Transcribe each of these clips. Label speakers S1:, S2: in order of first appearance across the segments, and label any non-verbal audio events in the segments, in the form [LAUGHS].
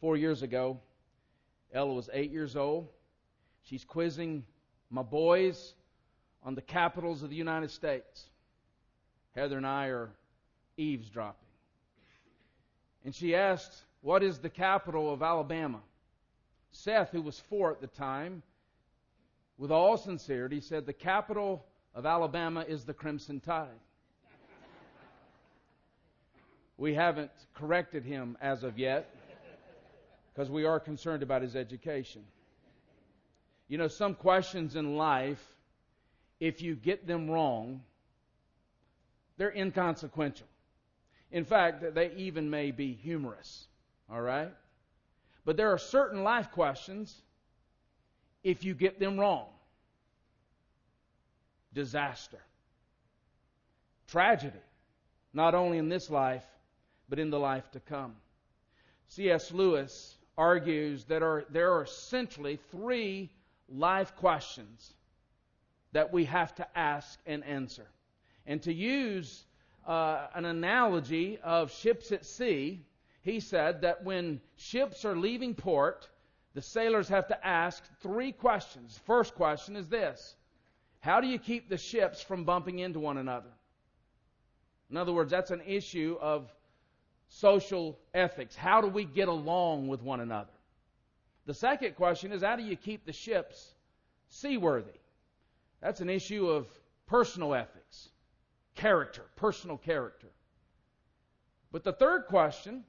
S1: four years ago. Ella was eight years old. She's quizzing my boys on the capitals of the United States. Heather and I are eavesdropping. And she asked, What is the capital of Alabama? Seth, who was four at the time, with all sincerity, said, The capital of Alabama is the Crimson Tide. we haven't corrected him as of yet because we are concerned about his education. You know, some questions in life, if you get them wrong, they're inconsequential. In fact, they even may be humorous. All right? But there are certain life questions, if you get them wrong, disaster, tragedy, not only in this life, but in the life to come. C.S. Lewis argues that are, there are essentially three life questions that we have to ask and answer. And to use uh, an analogy of ships at sea, he said that when ships are leaving port, the sailors have to ask three questions. First question is this How do you keep the ships from bumping into one another? In other words, that's an issue of social ethics. How do we get along with one another? The second question is How do you keep the ships seaworthy? That's an issue of personal ethics, character, personal character. But the third question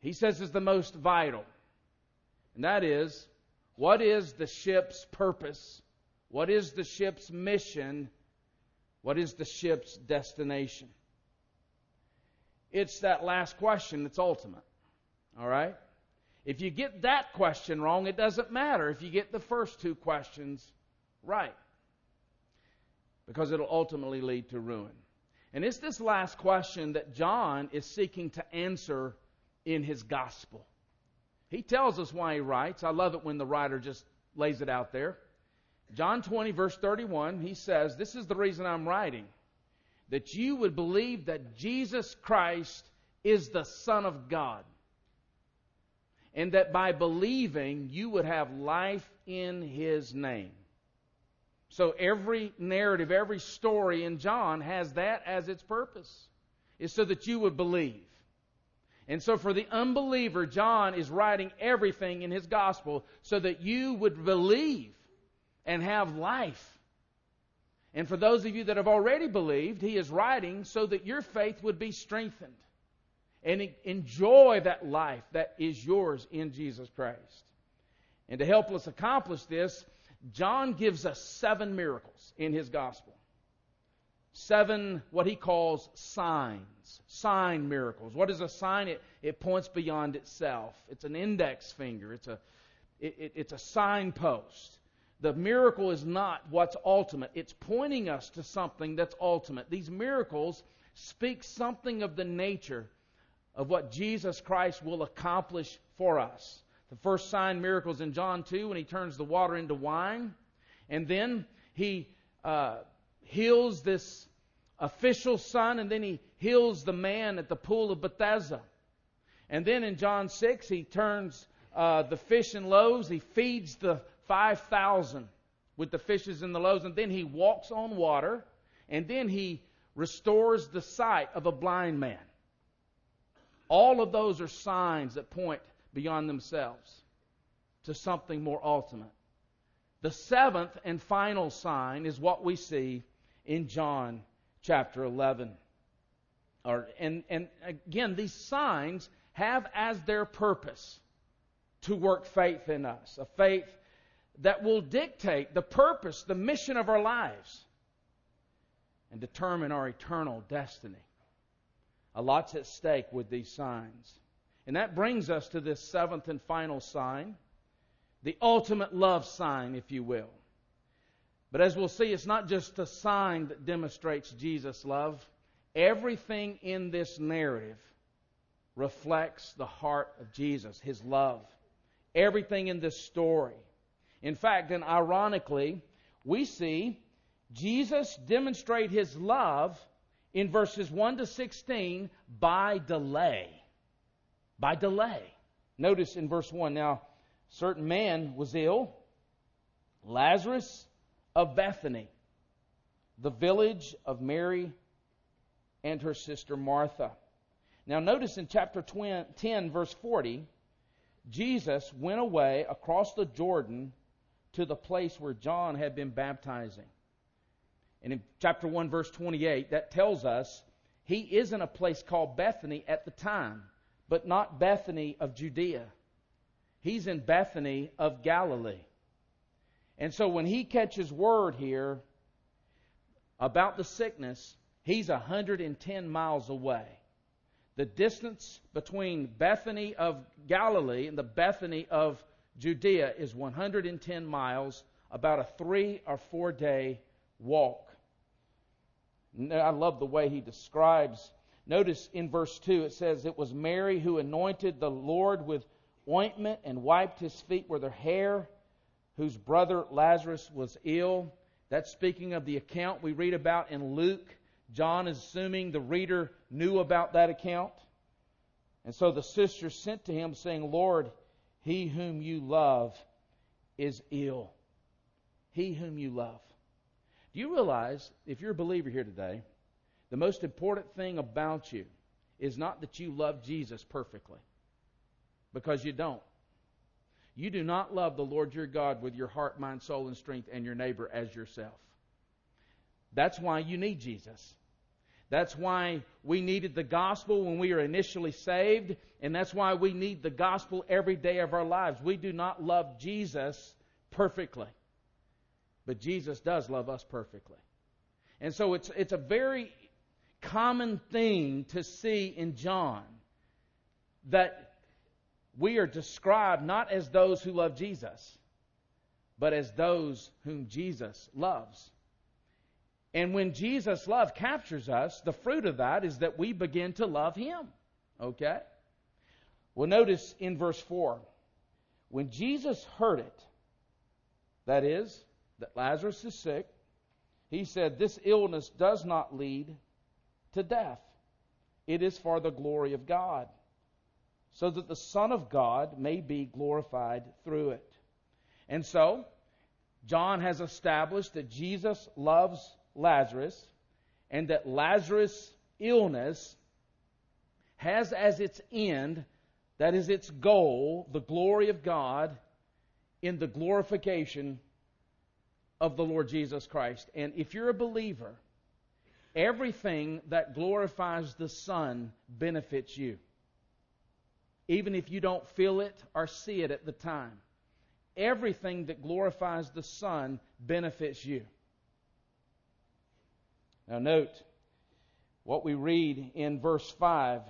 S1: he says is the most vital. And that is, what is the ship's purpose? What is the ship's mission? What is the ship's destination? It's that last question that's ultimate. All right? If you get that question wrong, it doesn't matter if you get the first two questions right. Because it'll ultimately lead to ruin. And it's this last question that John is seeking to answer in his gospel. He tells us why he writes. I love it when the writer just lays it out there. John 20, verse 31, he says, This is the reason I'm writing, that you would believe that Jesus Christ is the Son of God, and that by believing you would have life in his name. So every narrative, every story in John has that as its purpose, is so that you would believe. And so for the unbeliever, John is writing everything in his gospel so that you would believe and have life. And for those of you that have already believed, he is writing so that your faith would be strengthened and enjoy that life that is yours in Jesus Christ. And to help us accomplish this, John gives us seven miracles in his gospel seven what he calls signs, sign miracles. What is a sign? It, it points beyond itself. It's an index finger. It's a, it, it, it's a signpost. The miracle is not what's ultimate. It's pointing us to something that's ultimate. These miracles speak something of the nature of what Jesus Christ will accomplish for us. The first sign miracles in John 2 when he turns the water into wine. And then he uh, heals this official son, and then he heals the man at the pool of Bethesda. And then in John 6, he turns uh, the fish and loaves, he feeds the 5,000 with the fishes and the loaves, and then he walks on water, and then he restores the sight of a blind man. All of those are signs that point beyond themselves to something more ultimate. The seventh and final sign is what we see in John chapter 11. Or, and, and again, these signs have as their purpose to work faith in us, a faith that will dictate the purpose, the mission of our lives, and determine our eternal destiny. A lot's at stake with these signs. And that brings us to this seventh and final sign, the ultimate love sign, if you will. But as we'll see, it's not just a sign that demonstrates Jesus' love. Everything in this narrative reflects the heart of Jesus, his love. Everything in this story. In fact, and ironically, we see Jesus demonstrate his love in verses 1 to 16 by delay. By delay. Notice in verse 1 now, certain man was ill, Lazarus of Bethany, the village of Mary and her sister Martha. Now, notice in chapter 10, verse 40, Jesus went away across the Jordan to the place where John had been baptizing. And in chapter 1, verse 28, that tells us he is in a place called Bethany at the time, but not Bethany of Judea. He's in Bethany of Galilee. And so when he catches word here about the sickness, he's 110 miles away. The distance between Bethany of Galilee and the Bethany of Judea is 110 miles, about a three or four day walk. I love the way he describes. Notice in verse 2 it says, It was Mary who anointed the Lord with ointment and wiped his feet with her hair, whose brother Lazarus was ill. That's speaking of the account we read about in Luke. John is assuming the reader knew about that account. And so the sister sent to him, saying, Lord, he whom you love is ill. He whom you love. Do you realize, if you're a believer here today, the most important thing about you is not that you love Jesus perfectly, because you don't. You do not love the Lord your God with your heart, mind, soul, and strength, and your neighbor as yourself. That's why you need Jesus. That's why we needed the gospel when we were initially saved, and that's why we need the gospel every day of our lives. We do not love Jesus perfectly, but Jesus does love us perfectly. And so it's, it's a very common thing to see in John that we are described not as those who love Jesus, but as those whom Jesus loves. And when Jesus' love captures us, the fruit of that is that we begin to love Him. Okay? Well, notice in verse 4 when Jesus heard it, that is, that Lazarus is sick, he said, This illness does not lead to death, it is for the glory of God, so that the Son of God may be glorified through it. And so, John has established that Jesus loves Lazarus, and that Lazarus' illness has as its end, that is its goal, the glory of God in the glorification of the Lord Jesus Christ. And if you're a believer, everything that glorifies the Son benefits you. Even if you don't feel it or see it at the time. Everything that glorifies the Son benefits you. Now, note what we read in verse 5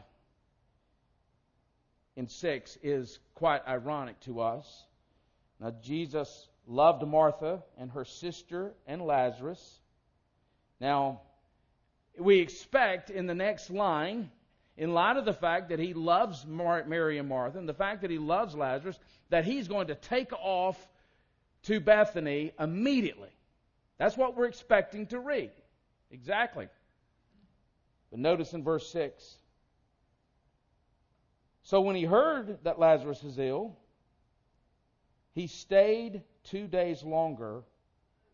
S1: and 6 is quite ironic to us. Now, Jesus loved Martha and her sister and Lazarus. Now, we expect in the next line, in light of the fact that he loves Mary and Martha and the fact that he loves Lazarus, that he's going to take off to Bethany immediately. That's what we're expecting to read. Exactly. But notice in verse 6 So when he heard that Lazarus is ill, he stayed two days longer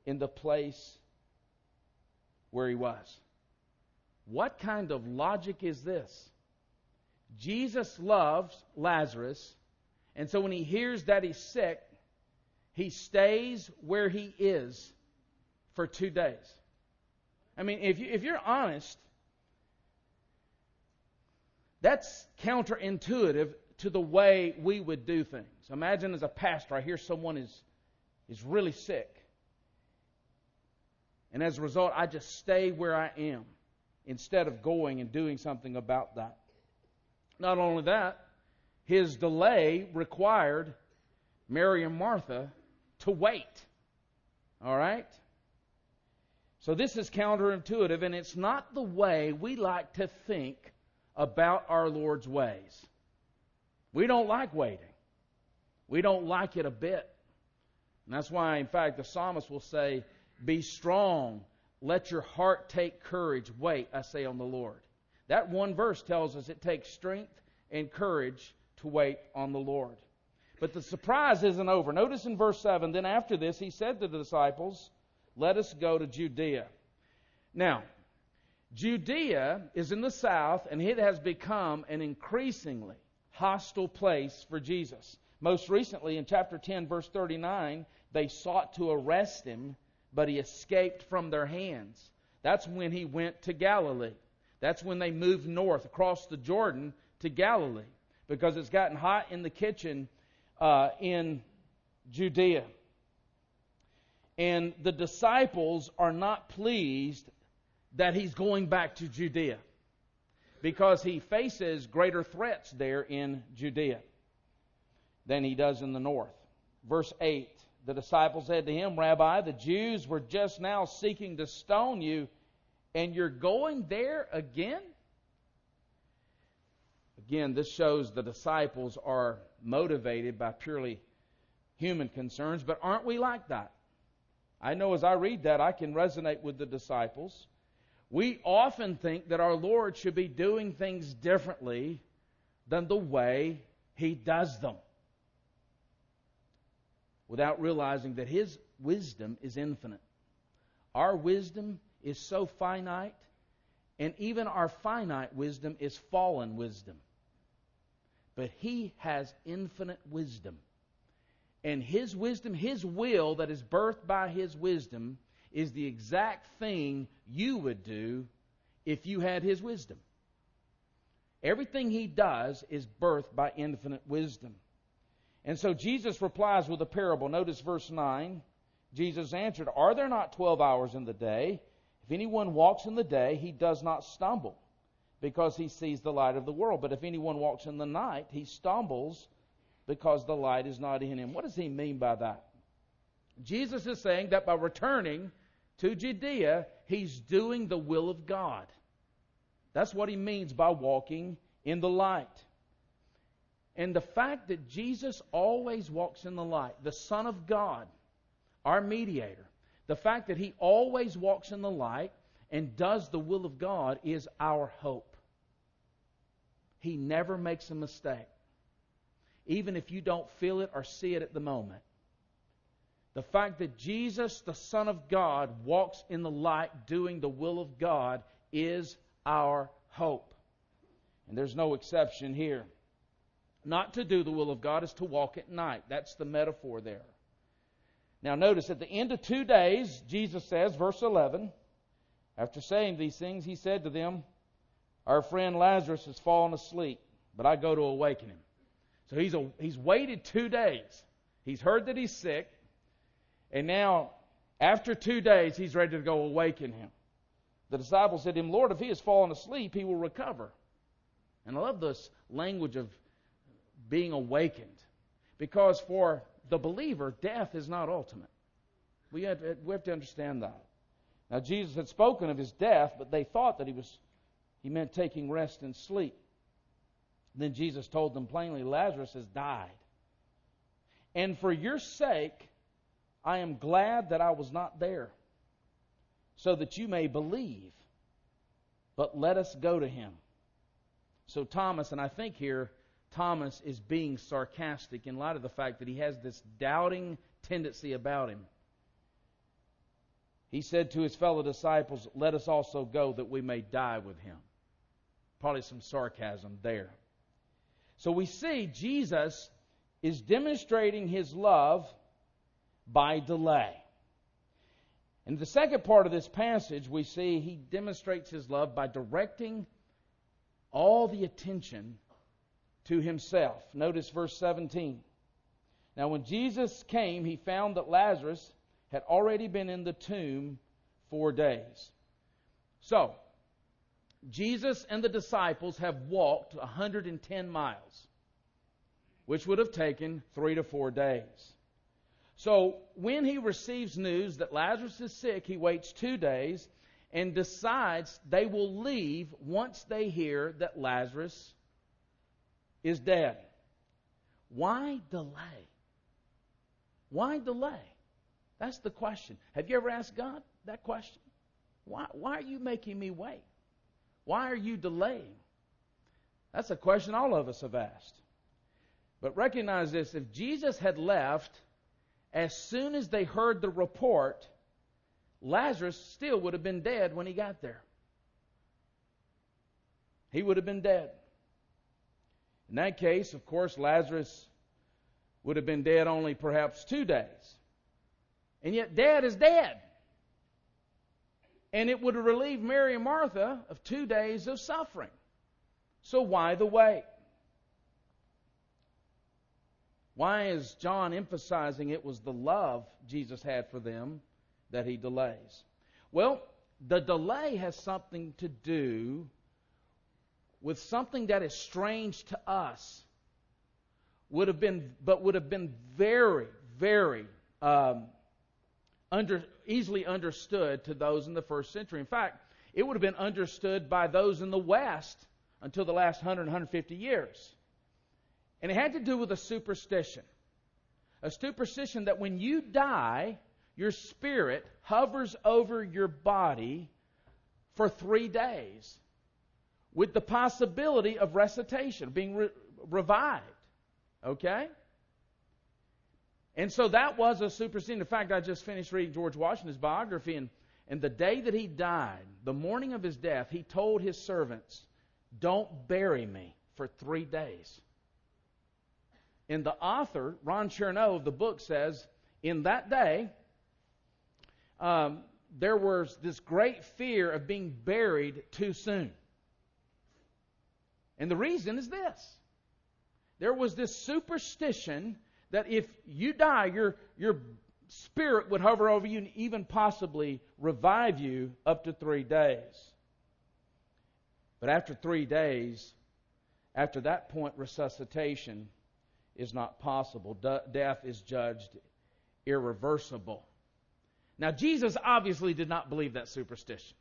S1: in the place where he was. What kind of logic is this? Jesus loves Lazarus, and so when he hears that he's sick, he stays where he is for two days. I mean, if, you, if you're honest, that's counterintuitive to the way we would do things. Imagine as a pastor, I hear someone is, is really sick. And as a result, I just stay where I am instead of going and doing something about that. Not only that, his delay required Mary and Martha to wait. All right? So this is counterintuitive, and it's not the way we like to think about our Lord's ways. We don't like waiting. We don't like it a bit. And that's why, in fact, the psalmist will say, Be strong, let your heart take courage, wait, I say, on the Lord. That one verse tells us it takes strength and courage to wait on the Lord. But the surprise isn't over. Notice in verse 7 Then after this, he said to the disciples, Let us go to Judea. Now, Judea is in the south, and it has become an increasingly hostile place for Jesus. Most recently, in chapter 10, verse 39, they sought to arrest him, but he escaped from their hands. That's when he went to Galilee. That's when they moved north across the Jordan to Galilee because it's gotten hot in the kitchen uh, in Judea. And the disciples are not pleased that he's going back to Judea because he faces greater threats there in Judea than he does in the north. Verse 8 The disciples said to him, Rabbi, the Jews were just now seeking to stone you, and you're going there again? Again, this shows the disciples are motivated by purely human concerns, but aren't we like that? I know as I read that, I can resonate with the disciples. We often think that our Lord should be doing things differently than the way He does them without realizing that His wisdom is infinite. Our wisdom is so finite, and even our finite wisdom is fallen wisdom. But He has infinite wisdom. And His wisdom, His will that is birthed by His wisdom, is the exact thing you would do if you had His wisdom. Everything He does is birthed by infinite wisdom. And so Jesus replies with a parable. Notice verse 9. Jesus answered, Are there not twelve hours in the day? If anyone walks in the day, he does not stumble because he sees the light of the world. But if anyone walks in the night, he stumbles because the light is not in him. What does he mean by that? Jesus is saying that by returning to Judea, he's doing the will of God. That's what he means by walking in the light. And the fact that Jesus always walks in the light, the Son of God, our mediator, the fact that he always walks in the light and does the will of God is our hope. He never makes a mistake. Even if you don't feel it or see it at the moment. The fact that Jesus, the Son of God, walks in the light doing the will of God is our hope. And there's no exception here. Not to do the will of God is to walk at night. That's the metaphor there. Now, notice at the end of two days, Jesus says, verse 11, after saying these things, he said to them, our friend Lazarus has fallen asleep, but I go to awaken him. So he's, a, he's waited two days. He's heard that he's sick, and now, after two days, he's ready to go awaken him. The disciples said to him, Lord, if he has fallen asleep, he will recover. And I love this language of being awakened. Because for the believer, death is not ultimate. We have, to, we have to understand that. Now, Jesus had spoken of his death, but they thought that he was he meant taking rest and sleep. Then Jesus told them plainly, Lazarus has died. And for your sake, I am glad that I was not there, so that you may believe. But let us go to him. So, Thomas, and I think here, Thomas is being sarcastic in light of the fact that he has this doubting tendency about him. He said to his fellow disciples, Let us also go that we may die with him. Probably some sarcasm there. So we see Jesus is demonstrating his love by delay. In the second part of this passage, we see he demonstrates his love by directing all the attention to himself. Notice verse 17. Now, when Jesus came, he found that Lazarus had already been in the tomb four days. So, Jesus and the disciples have walked 110 miles, which would have taken three to four days. So when he receives news that Lazarus is sick, he waits two days and decides they will leave once they hear that Lazarus is dead. Why delay? Why delay? That's the question. Have you ever asked God that question? Why, why are you making me wait? Why are you delaying? That's a question all of us have asked. But recognize this if Jesus had left as soon as they heard the report, Lazarus still would have been dead when he got there. He would have been dead. In that case, of course, Lazarus would have been dead only perhaps two days. And yet, dead is dead. And it would have relieved Mary and Martha of two days of suffering. So, why the wait? Why is John emphasizing it was the love Jesus had for them that he delays? Well, the delay has something to do with something that is strange to us, would have been, but would have been very, very um, under, easily understood to those in the first century. In fact, it would have been understood by those in the West until the last 100, 150 years. And it had to do with a superstition. A superstition that when you die, your spirit hovers over your body for three days with the possibility of recitation, being re- revived. Okay? And so that was a superstition. In fact, I just finished reading George Washington's biography, and, and the day that he died, the morning of his death, he told his servants, Don't bury me for three days. And the author, Ron Chernow of the book, says, In that day, um, there was this great fear of being buried too soon. And the reason is this there was this superstition that if you die, your, your spirit would hover over you and even possibly revive you up to three days. But after three days, after that point, resuscitation is not possible. De- death is judged irreversible. Now, Jesus obviously did not believe that superstition.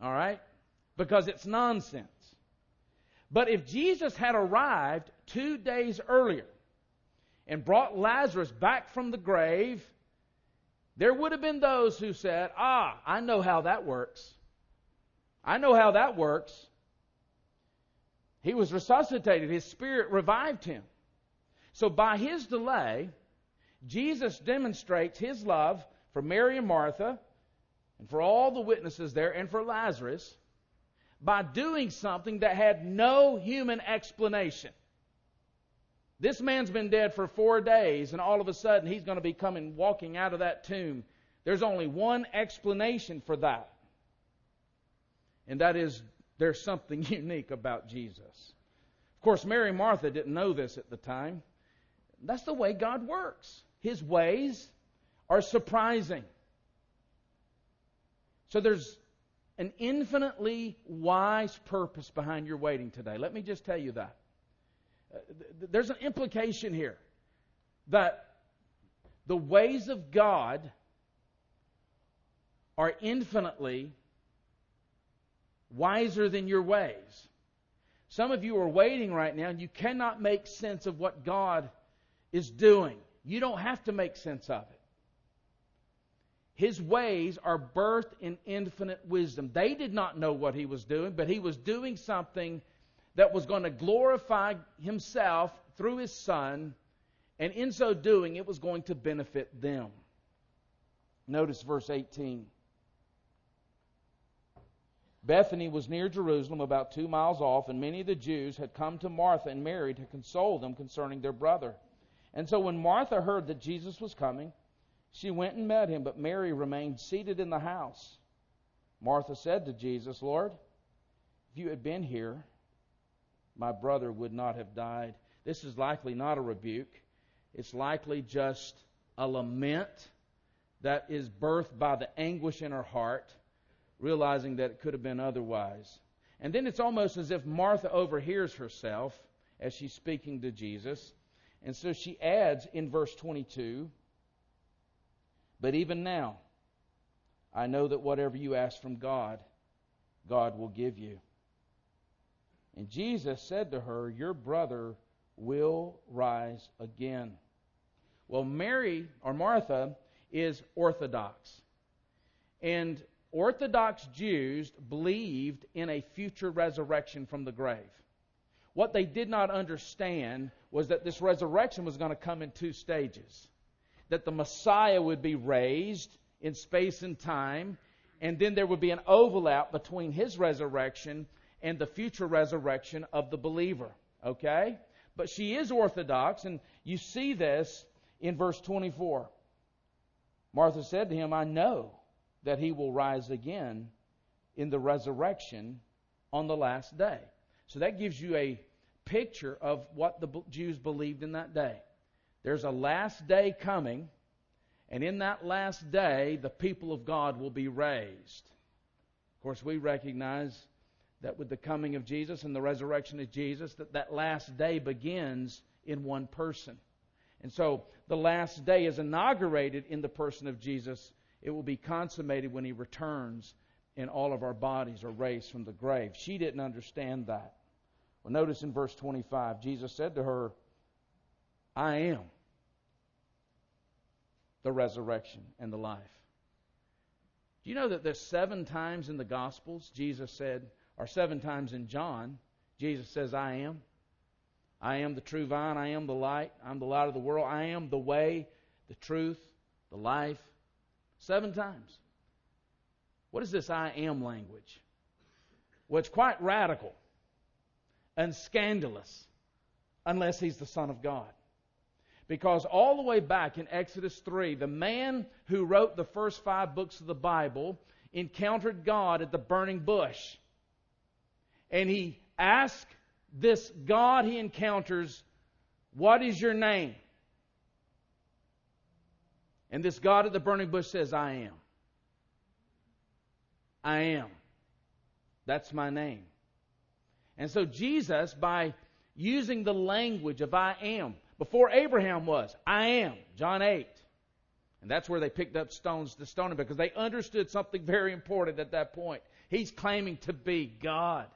S1: All right? Because it's nonsense. But if Jesus had arrived two days earlier and brought Lazarus back from the grave, there would have been those who said, Ah, I know how that works. I know how that works. He was resuscitated, his spirit revived him. So by his delay, Jesus demonstrates his love for Mary and Martha and for all the witnesses there and for Lazarus by doing something that had no human explanation. This man's been dead for four days, and all of a sudden he's going to be coming walking out of that tomb. There's only one explanation for that, and that is there's something [LAUGHS] unique about Jesus. Of course, Mary and Martha didn't know this at the time. That's the way God works. His ways are surprising. So there's an infinitely wise purpose behind your waiting today. Let me just tell you that. Uh, th- there's an implication here that the ways of God are infinitely wiser than your ways. Some of you are waiting right now and you cannot make sense of what God is doing. You don't have to make sense of it. His ways are birthed in infinite wisdom. They did not know what he was doing, but he was doing something that was going to glorify himself through his son, and in so doing, it was going to benefit them. Notice verse 18. Bethany was near Jerusalem, about two miles off, and many of the Jews had come to Martha and Mary to console them concerning their brother. And so when Martha heard that Jesus was coming, she went and met him, but Mary remained seated in the house. Martha said to Jesus, Lord, if you had been here, my brother would not have died. This is likely not a rebuke. It's likely just a lament that is birthed by the anguish in her heart, realizing that it could have been otherwise. And then it's almost as if Martha overhears herself as she's speaking to Jesus. And so she adds in verse 22 but even now, I know that whatever you ask from God, God will give you. And Jesus said to her, Your brother will rise again. Well, Mary, or Martha, is Orthodox. And Orthodox Jews believed in a future resurrection from the grave. What they did not understand was that this resurrection was going to come in two stages. That the Messiah would be raised in space and time, and then there would be an overlap between his resurrection and the future resurrection of the believer. Okay? But she is orthodox, and you see this in verse 24. Martha said to him, I know that he will rise again in the resurrection on the last day. So that gives you a picture of what the Jews believed in that day. There's a last day coming, and in that last day, the people of God will be raised. Of course, we recognize that with the coming of Jesus and the resurrection of Jesus, that that last day begins in one person. And so the last day is inaugurated in the person of Jesus. It will be consummated when he returns and all of our bodies are raised from the grave. She didn't understand that. Well, notice in verse 25, Jesus said to her, I am the resurrection and the life. Do you know that there's seven times in the Gospels Jesus said, or seven times in John, Jesus says, I am. I am the true vine. I am the light. I'm the light of the world. I am the way, the truth, the life. Seven times. What is this I am language? Well, it's quite radical and scandalous unless he's the Son of God. Because all the way back in Exodus 3, the man who wrote the first five books of the Bible encountered God at the burning bush and he asks this God he encounters, What is your name? And this God at the burning bush says, I am. I am. That's my name. And so Jesus, by using the language of I am, before Abraham was, I am, John 8. And that's where they picked up stones to stone him because they understood something [LAUGHS] very important at that point. He's claiming to be God.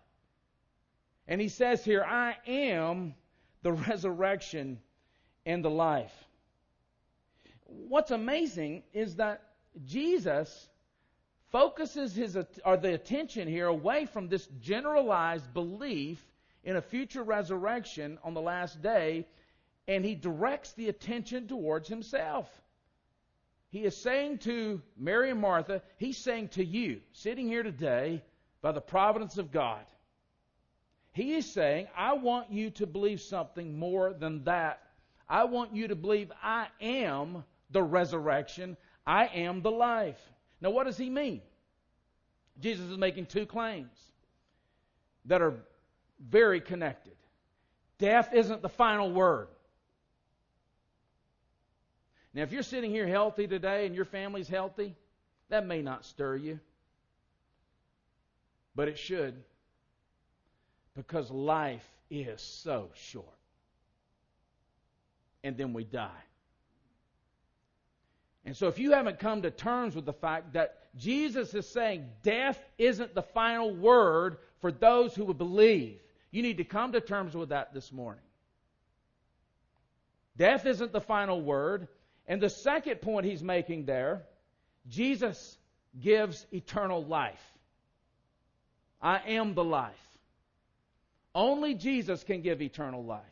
S1: And he says here, I am the resurrection and the life. What's amazing is that Jesus focuses his or the attention here away from this generalized belief in a future resurrection on the last day and he directs the attention towards himself. He is saying to Mary and Martha, he's saying to you, sitting here today, by the providence of God, he is saying, I want you to believe something more than that. I want you to believe I am the resurrection, I am the life. Now, what does he mean? Jesus is making two claims that are very connected. Death isn't the final word. Now, if you're sitting here healthy today and your family's healthy, that may not stir you, but it should because life is so short. And then we die. And so, if you haven't come to terms with the fact that Jesus is saying death isn't the final word for those who would believe, you need to come to terms with that this morning. Death isn't the final word. And the second point he's making there Jesus gives eternal life. I am the life. Only Jesus can give eternal life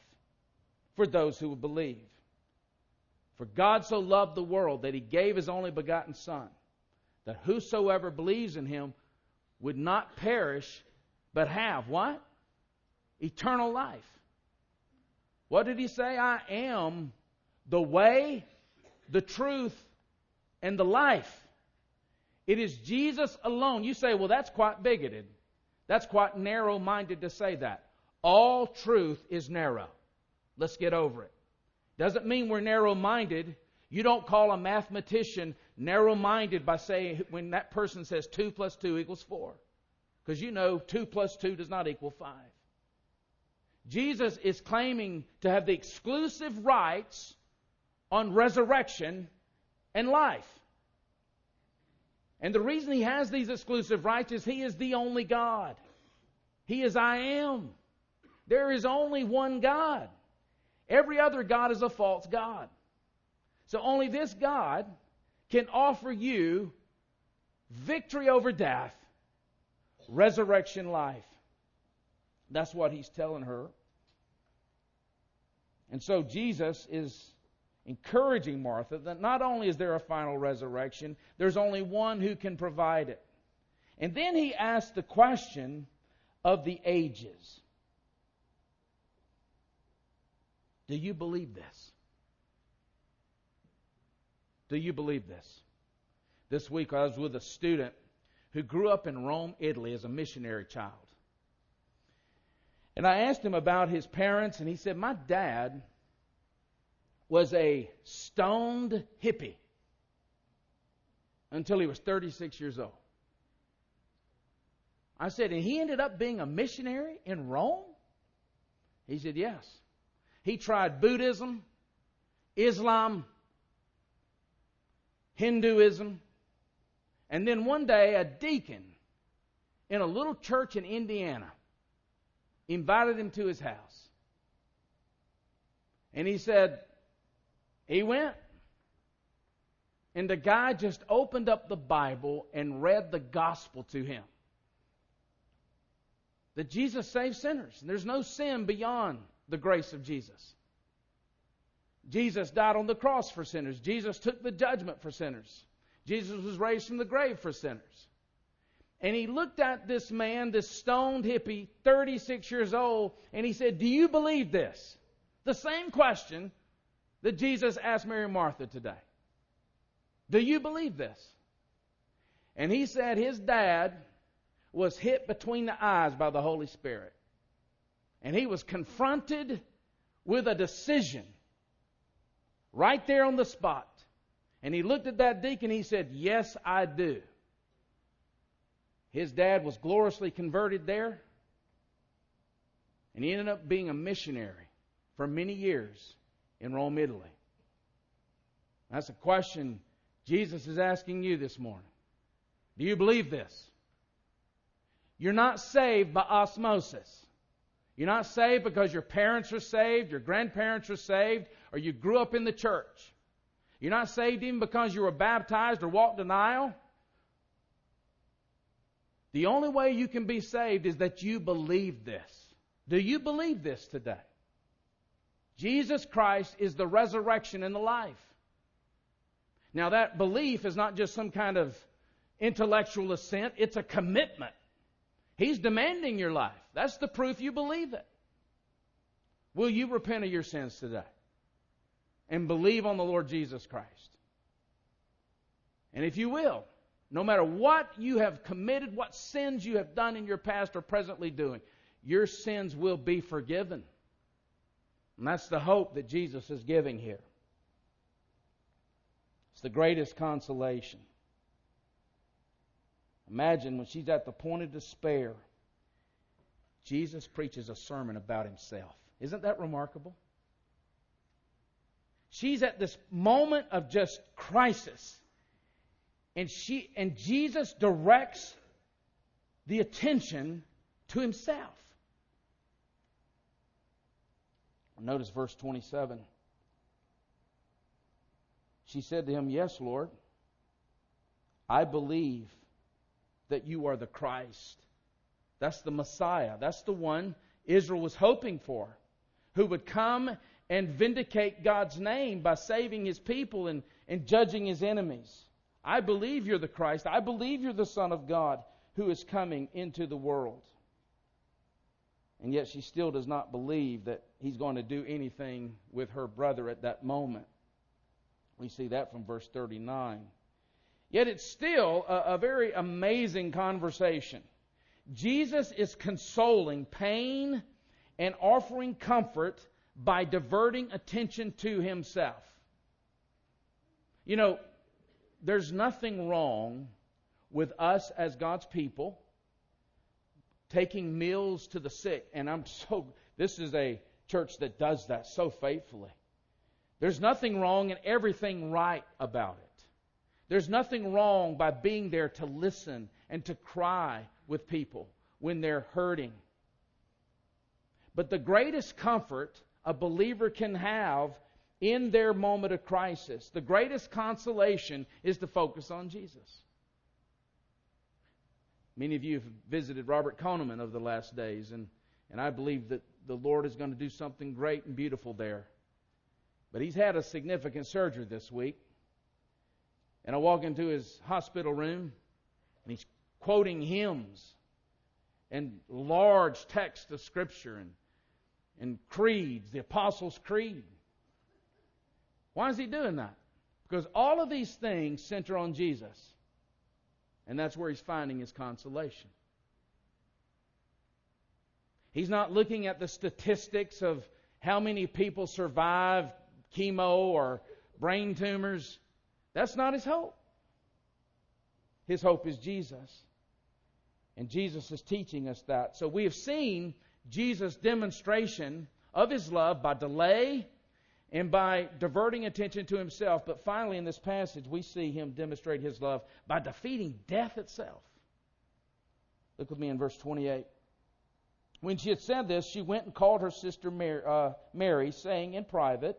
S1: for those who believe. For God so loved the world that he gave his only begotten Son, that whosoever believes in him would not perish, but have what? Eternal life. What did he say? I am the way, the truth, and the life. It is Jesus alone. You say, well, that's quite bigoted. That's quite narrow minded to say that. All truth is narrow. Let's get over it. Doesn't mean we're narrow minded. You don't call a mathematician narrow minded by saying when that person says 2 plus 2 equals 4. Because you know 2 plus 2 does not equal 5. Jesus is claiming to have the exclusive rights on resurrection and life. And the reason he has these exclusive rights is he is the only God. He is I am. There is only one God. Every other God is a false God. So only this God can offer you victory over death, resurrection life. That's what he's telling her. And so Jesus is encouraging Martha that not only is there a final resurrection, there's only one who can provide it. And then he asks the question of the ages. Do you believe this? Do you believe this? This week I was with a student who grew up in Rome, Italy as a missionary child. And I asked him about his parents, and he said, My dad was a stoned hippie until he was 36 years old. I said, and he ended up being a missionary in Rome? He said, yes. He tried Buddhism, Islam, Hinduism, and then one day a deacon in a little church in Indiana invited him to his house. And he said, he went, and the guy just opened up the Bible and read the gospel to him. That Jesus saves sinners. And There's no sin beyond the grace of Jesus. Jesus died on the cross for sinners. Jesus took the judgment for sinners. Jesus was raised from the grave for sinners. And he looked at this man, this stoned hippie, 36 years old, and he said, Do you believe this? The same question that Jesus asked Mary and Martha today. Do you believe this? And he said his dad was hit between the eyes by the Holy Spirit. And he was confronted with a decision right there on the spot. And he looked at that deacon, he said, Yes, I do. His dad was gloriously converted there. And he ended up being a missionary for many years in Rome, Italy. That's a question Jesus is asking you this morning. Do you believe this? You're not saved by osmosis. You're not saved because your parents are saved, your grandparents are saved, or you grew up in the church. You're not saved even because you were baptized or walked an aisle. The only way you can be saved is that you believe this. Do you believe this today? Jesus Christ is the resurrection and the life. Now, that belief is not just some kind of intellectual assent, it's a commitment. He's demanding your life. That's the proof you believe it. Will you repent of your sins today? And believe on the Lord Jesus Christ? And if you will, no matter what you have committed, what sins you have done in your past or presently doing, your sins will be forgiven. And that's the hope that Jesus is giving here. It's the greatest consolation. Imagine when she's at the point of despair, Jesus preaches a sermon about himself. Isn't that remarkable? She's at this moment of just crisis. And she and Jesus directs the attention to himself. Notice verse 27. She said to him, Yes, Lord, I believe that you are the Christ. That's the Messiah. That's the one Israel was hoping for, who would come and vindicate God's name by saving his people and, and judging his enemies. I believe you're the Christ. I believe you're the Son of God who is coming into the world. And yet she still does not believe that he's going to do anything with her brother at that moment. We see that from verse 39. Yet it's still a, a very amazing conversation. Jesus is consoling pain and offering comfort by diverting attention to himself. You know, there's nothing wrong with us as God's people taking meals to the sick. And I'm so, this is a church that does that so faithfully. There's nothing wrong and everything right about it. There's nothing wrong by being there to listen and to cry with people when they're hurting. But the greatest comfort a believer can have in their moment of crisis, the greatest consolation is to focus on Jesus. Many of you have visited Robert Koneman over the last days, and, and I believe that the Lord is going to do something great and beautiful there But he's had a significant surgery this week. And I walk into his hospital room, and he's quoting hymns and large texts of Scripture and, and creeds, the Apostles' Creed. Why is he doing that? Because all of these things center on Jesus. And that's where he's finding his consolation. He's not looking at the statistics of how many people survive chemo or brain tumors. That's not his hope. His hope is Jesus. And Jesus is teaching us that. So we have seen Jesus' demonstration of his love by delay and by diverting attention to himself. But finally, in this passage, we see him demonstrate his love by defeating death itself. Look with me in verse 28. When she had said this, she went and called her sister Mary, uh, Mary saying in private,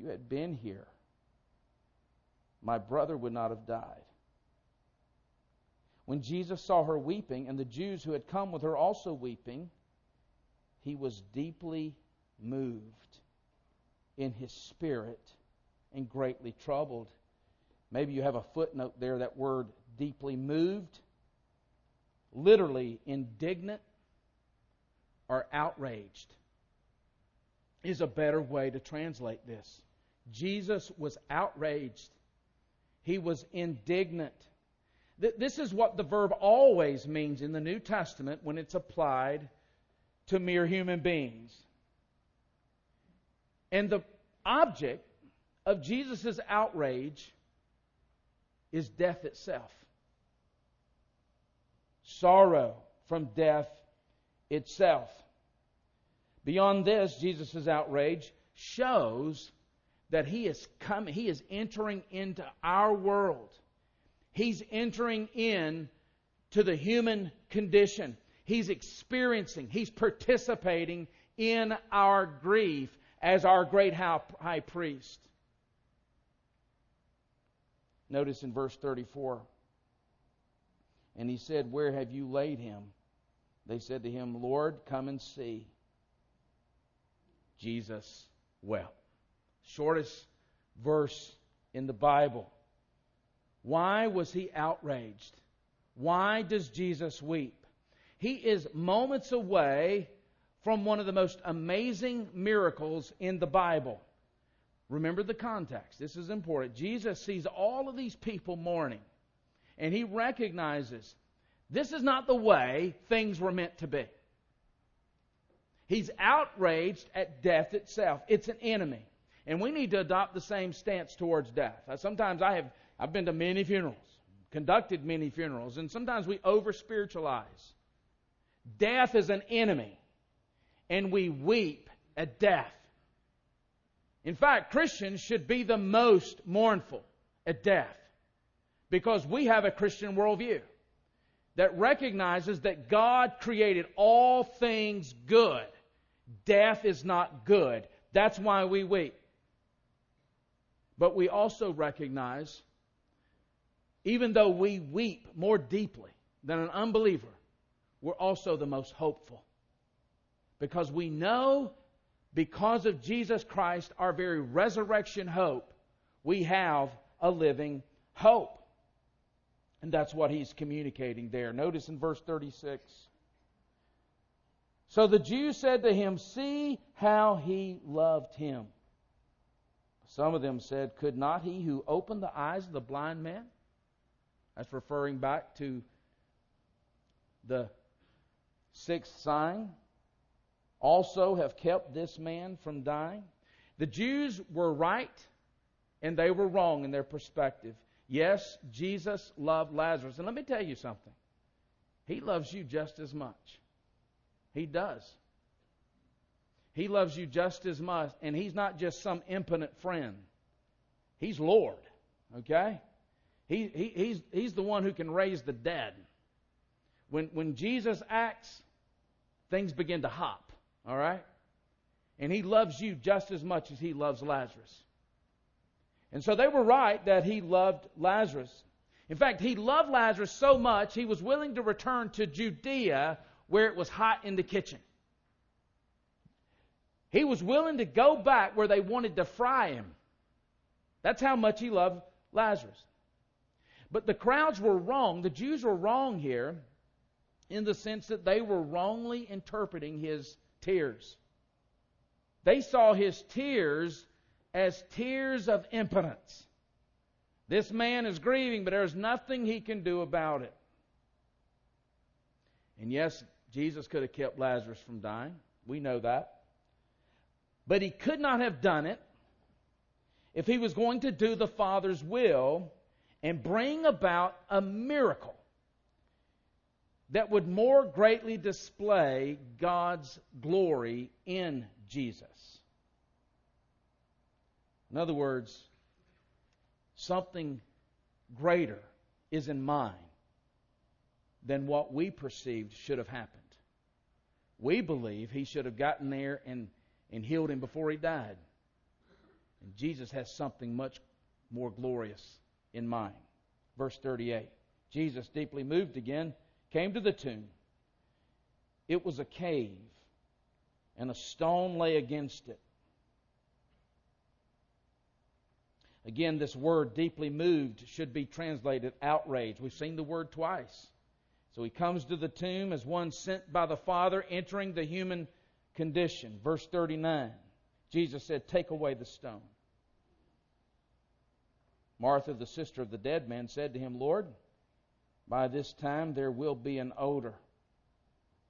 S1: you had been here, my brother would not have died. When Jesus saw her weeping, and the Jews who had come with her also weeping, he was deeply moved in his spirit and greatly troubled. Maybe you have a footnote there, that word deeply moved. Literally indignant or outraged is a better way to translate this. Jesus was outraged. He was indignant. This is what the verb always means in the New Testament when it's applied to mere human beings. And the object of Jesus' outrage is death itself. Sorrow from death itself. Beyond this, Jesus' outrage shows that he is coming, he is entering into our world He's entering in to the human condition. He's experiencing, he's participating in our grief as our great high priest. Notice in verse 34. And he said, Where have you laid him? They said to him, Lord, come and see. Jesus wept. Shortest verse in the Bible. Why was he outraged? Why does Jesus weep? He is moments away from one of the most amazing miracles in the Bible. Remember the context. This is important. Jesus sees all of these people mourning, and he recognizes this is not the way things were meant to be. He's outraged at death itself. It's an enemy. And we need to adopt the same stance towards death. Sometimes I have I've been to many funerals, conducted many funerals, and sometimes we over spiritualize. Death is an enemy, and we weep at death. In fact, Christians should be the most mournful at death because we have a Christian worldview that recognizes that God created all things good. Death is not good. That's why we weep. But we also recognize even though we weep more deeply than an unbeliever, we're also the most hopeful. Because we know, because of Jesus Christ, our very resurrection hope, we have a living hope. And that's what he's communicating there. Notice in verse 36. So the Jews said to him, See how he loved him. Some of them said, Could not he who opened the eyes of the blind man that's referring back to the sixth sign. Also have kept this man from dying. The Jews were right and they were wrong in their perspective. Yes, Jesus loved Lazarus. And let me tell you something. He loves you just as much. He does. He loves you just as much, and He's not just some impotent friend. He's Lord, okay? He, he, he's, he's the one who can raise the dead. When, when Jesus acts, things begin to hop, all right? And He loves you just as much as He loves Lazarus. And so they were right that He loved Lazarus. In fact, He loved Lazarus so much, He was willing to return to Judea where it was hot in the kitchen. He was willing to go back where they wanted to fry him. That's how much he loved Lazarus. But the crowds were wrong. The Jews were wrong here in the sense that they were wrongly interpreting his tears. They saw his tears as tears of impotence. This man is grieving, but there's nothing he can do about it. And yes, Jesus could have kept Lazarus from dying. We know that. But he could not have done it if he was going to do the Father's will and bring about a miracle that would more greatly display God's glory in Jesus. In other words, something greater is in mind than what we perceived should have happened. We believe he should have gotten there and, and healed him before he died. And Jesus has something much more glorious in mind. Verse 38 Jesus, deeply moved again, came to the tomb. It was a cave, and a stone lay against it. Again, this word deeply moved should be translated outraged. We've seen the word twice. So he comes to the tomb as one sent by the Father, entering the human condition. Verse 39 Jesus said, Take away the stone. Martha, the sister of the dead man, said to him, Lord, by this time there will be an odor,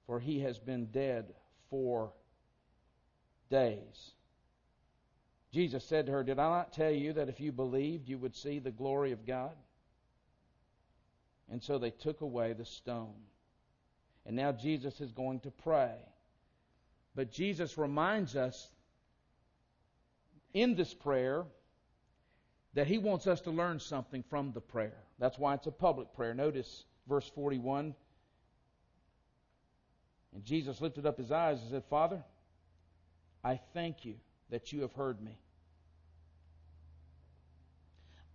S1: for he has been dead four days. Jesus said to her, Did I not tell you that if you believed, you would see the glory of God? And so they took away the stone. And now Jesus is going to pray. But Jesus reminds us in this prayer that he wants us to learn something from the prayer. That's why it's a public prayer. Notice verse 41. And Jesus lifted up his eyes and said, Father, I thank you that you have heard me.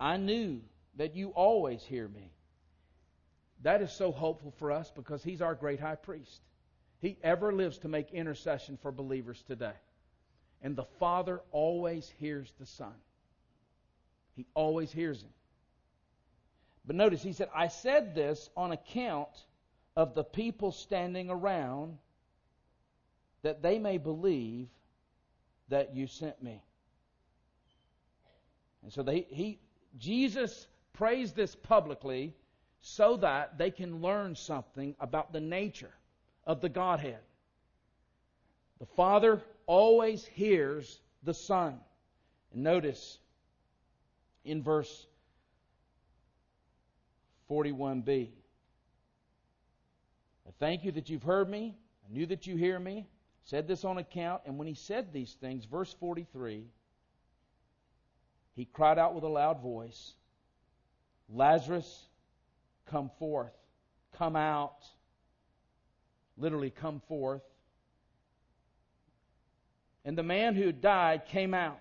S1: I knew that you always hear me. That is so hopeful for us because he's our great high priest. He ever lives to make intercession for believers today. And the Father always hears the Son. He always hears him. But notice, he said, I said this on account of the people standing around that they may believe that you sent me. And so they, he, Jesus prays this publicly so that they can learn something about the nature of the Godhead. The Father always hears the Son. And notice in verse 41b. I thank you that you've heard me. I knew that you hear me. Said this on account. And when he said these things, verse 43, he cried out with a loud voice, Lazarus, come forth. Come out. Literally, come forth. And the man who died came out.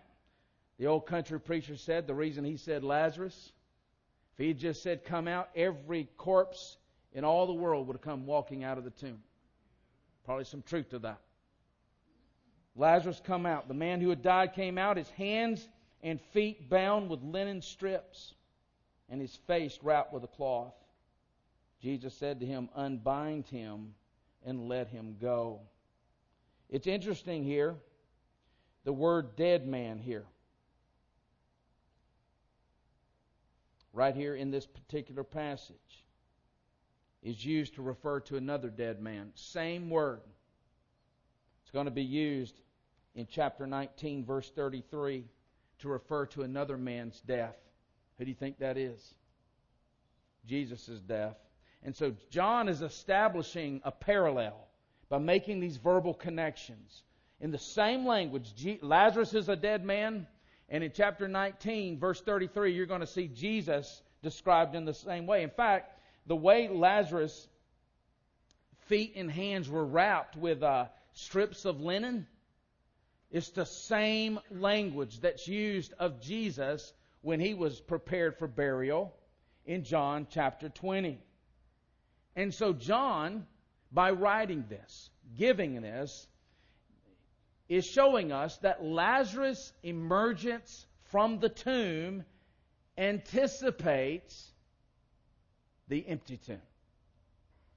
S1: The old country preacher said the reason he said Lazarus, if he had just said come out, every corpse in all the world would have come walking out of the tomb. Probably some truth to that. Lazarus come out. The man who had died came out, his hands and feet bound with linen strips, and his face wrapped with a cloth. Jesus said to him, Unbind him and let him go. It's interesting here, the word dead man here. right here in this particular passage, is used to refer to another dead man. Same word. It's going to be used in chapter 19, verse 33, to refer to another man's death. Who do you think that is? Jesus' death. And so John is establishing a parallel by making these verbal connections. in the same language. Lazarus is a dead man, and in chapter 19, verse 33, you're going to see Jesus described in the same way. In fact, the way Lazarus' feet and hands were wrapped with uh, strips of linen is the same language that's used of Jesus when he was prepared for burial in John chapter 20. And so, John, by writing this, giving this, is showing us that Lazarus' emergence from the tomb anticipates the empty tomb.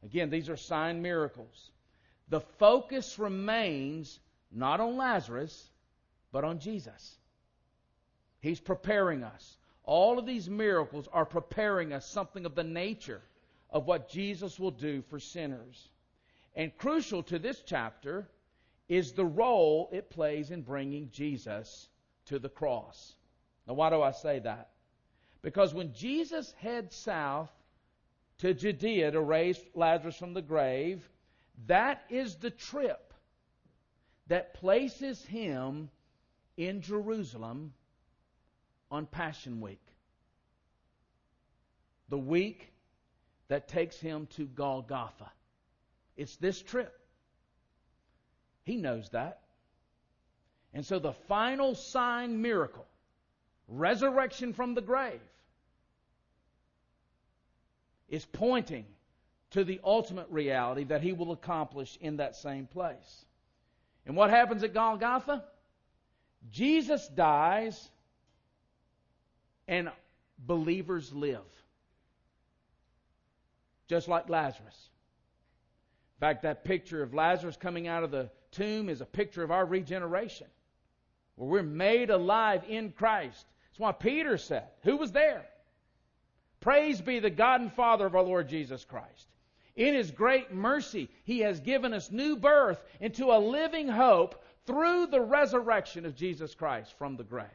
S1: Again, these are sign miracles. The focus remains not on Lazarus, but on Jesus. He's preparing us. All of these miracles are preparing us something of the nature of what Jesus will do for sinners. And crucial to this chapter is the role it plays in bringing Jesus to the cross. Now, why do I say that? Because when Jesus heads south to Judea to raise Lazarus from the grave, that is the trip that places him in Jerusalem on Passion Week. The week that takes him to Golgotha. It's this trip. He knows that. And so the final sign miracle, resurrection from the grave, is pointing to the ultimate reality that he will accomplish in that same place. And what happens at Golgotha? Jesus dies and believers live. Just like Lazarus. In fact, that picture of Lazarus coming out of the tomb is a picture of our regeneration, where we're made alive in Christ. That's why Peter said, Who was there? Praise be the God and Father of our Lord Jesus Christ. In His great mercy, He has given us new birth into a living hope through the resurrection of Jesus Christ from the grave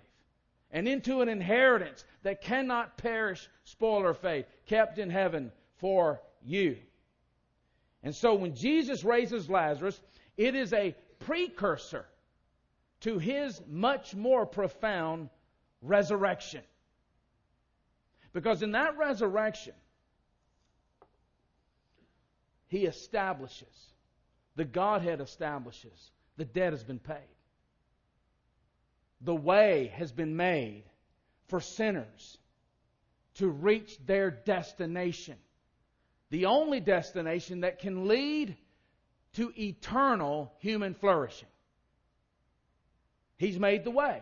S1: and into an inheritance that cannot perish, spoil, or fade, kept in heaven for you. And so when Jesus raises Lazarus, it is a precursor to his much more profound resurrection. Because in that resurrection, he establishes, the Godhead establishes, the debt has been paid. The way has been made for sinners to reach their destination. The only destination that can lead to eternal human flourishing. He's made the way.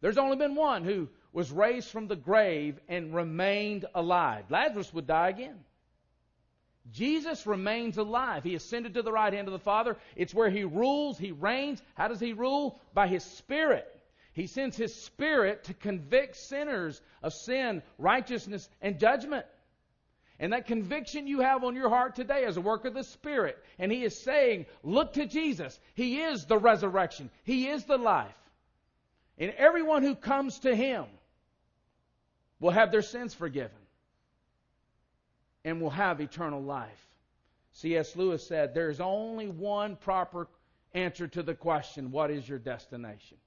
S1: There's only been one who was raised from the grave and remained alive. Lazarus would die again. Jesus remains alive. He ascended to the right hand of the Father. It's where he rules, he reigns. How does he rule? By his Spirit. He sends his Spirit to convict sinners of sin, righteousness, and judgment. And that conviction you have on your heart today is a work of the Spirit. And He is saying, look to Jesus. He is the resurrection. He is the life. And everyone who comes to Him will have their sins forgiven and will have eternal life. C.S. Lewis said, There is only one proper answer to the question, What is your destination?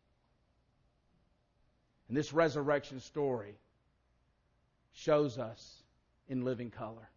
S1: And this resurrection story shows us in living color.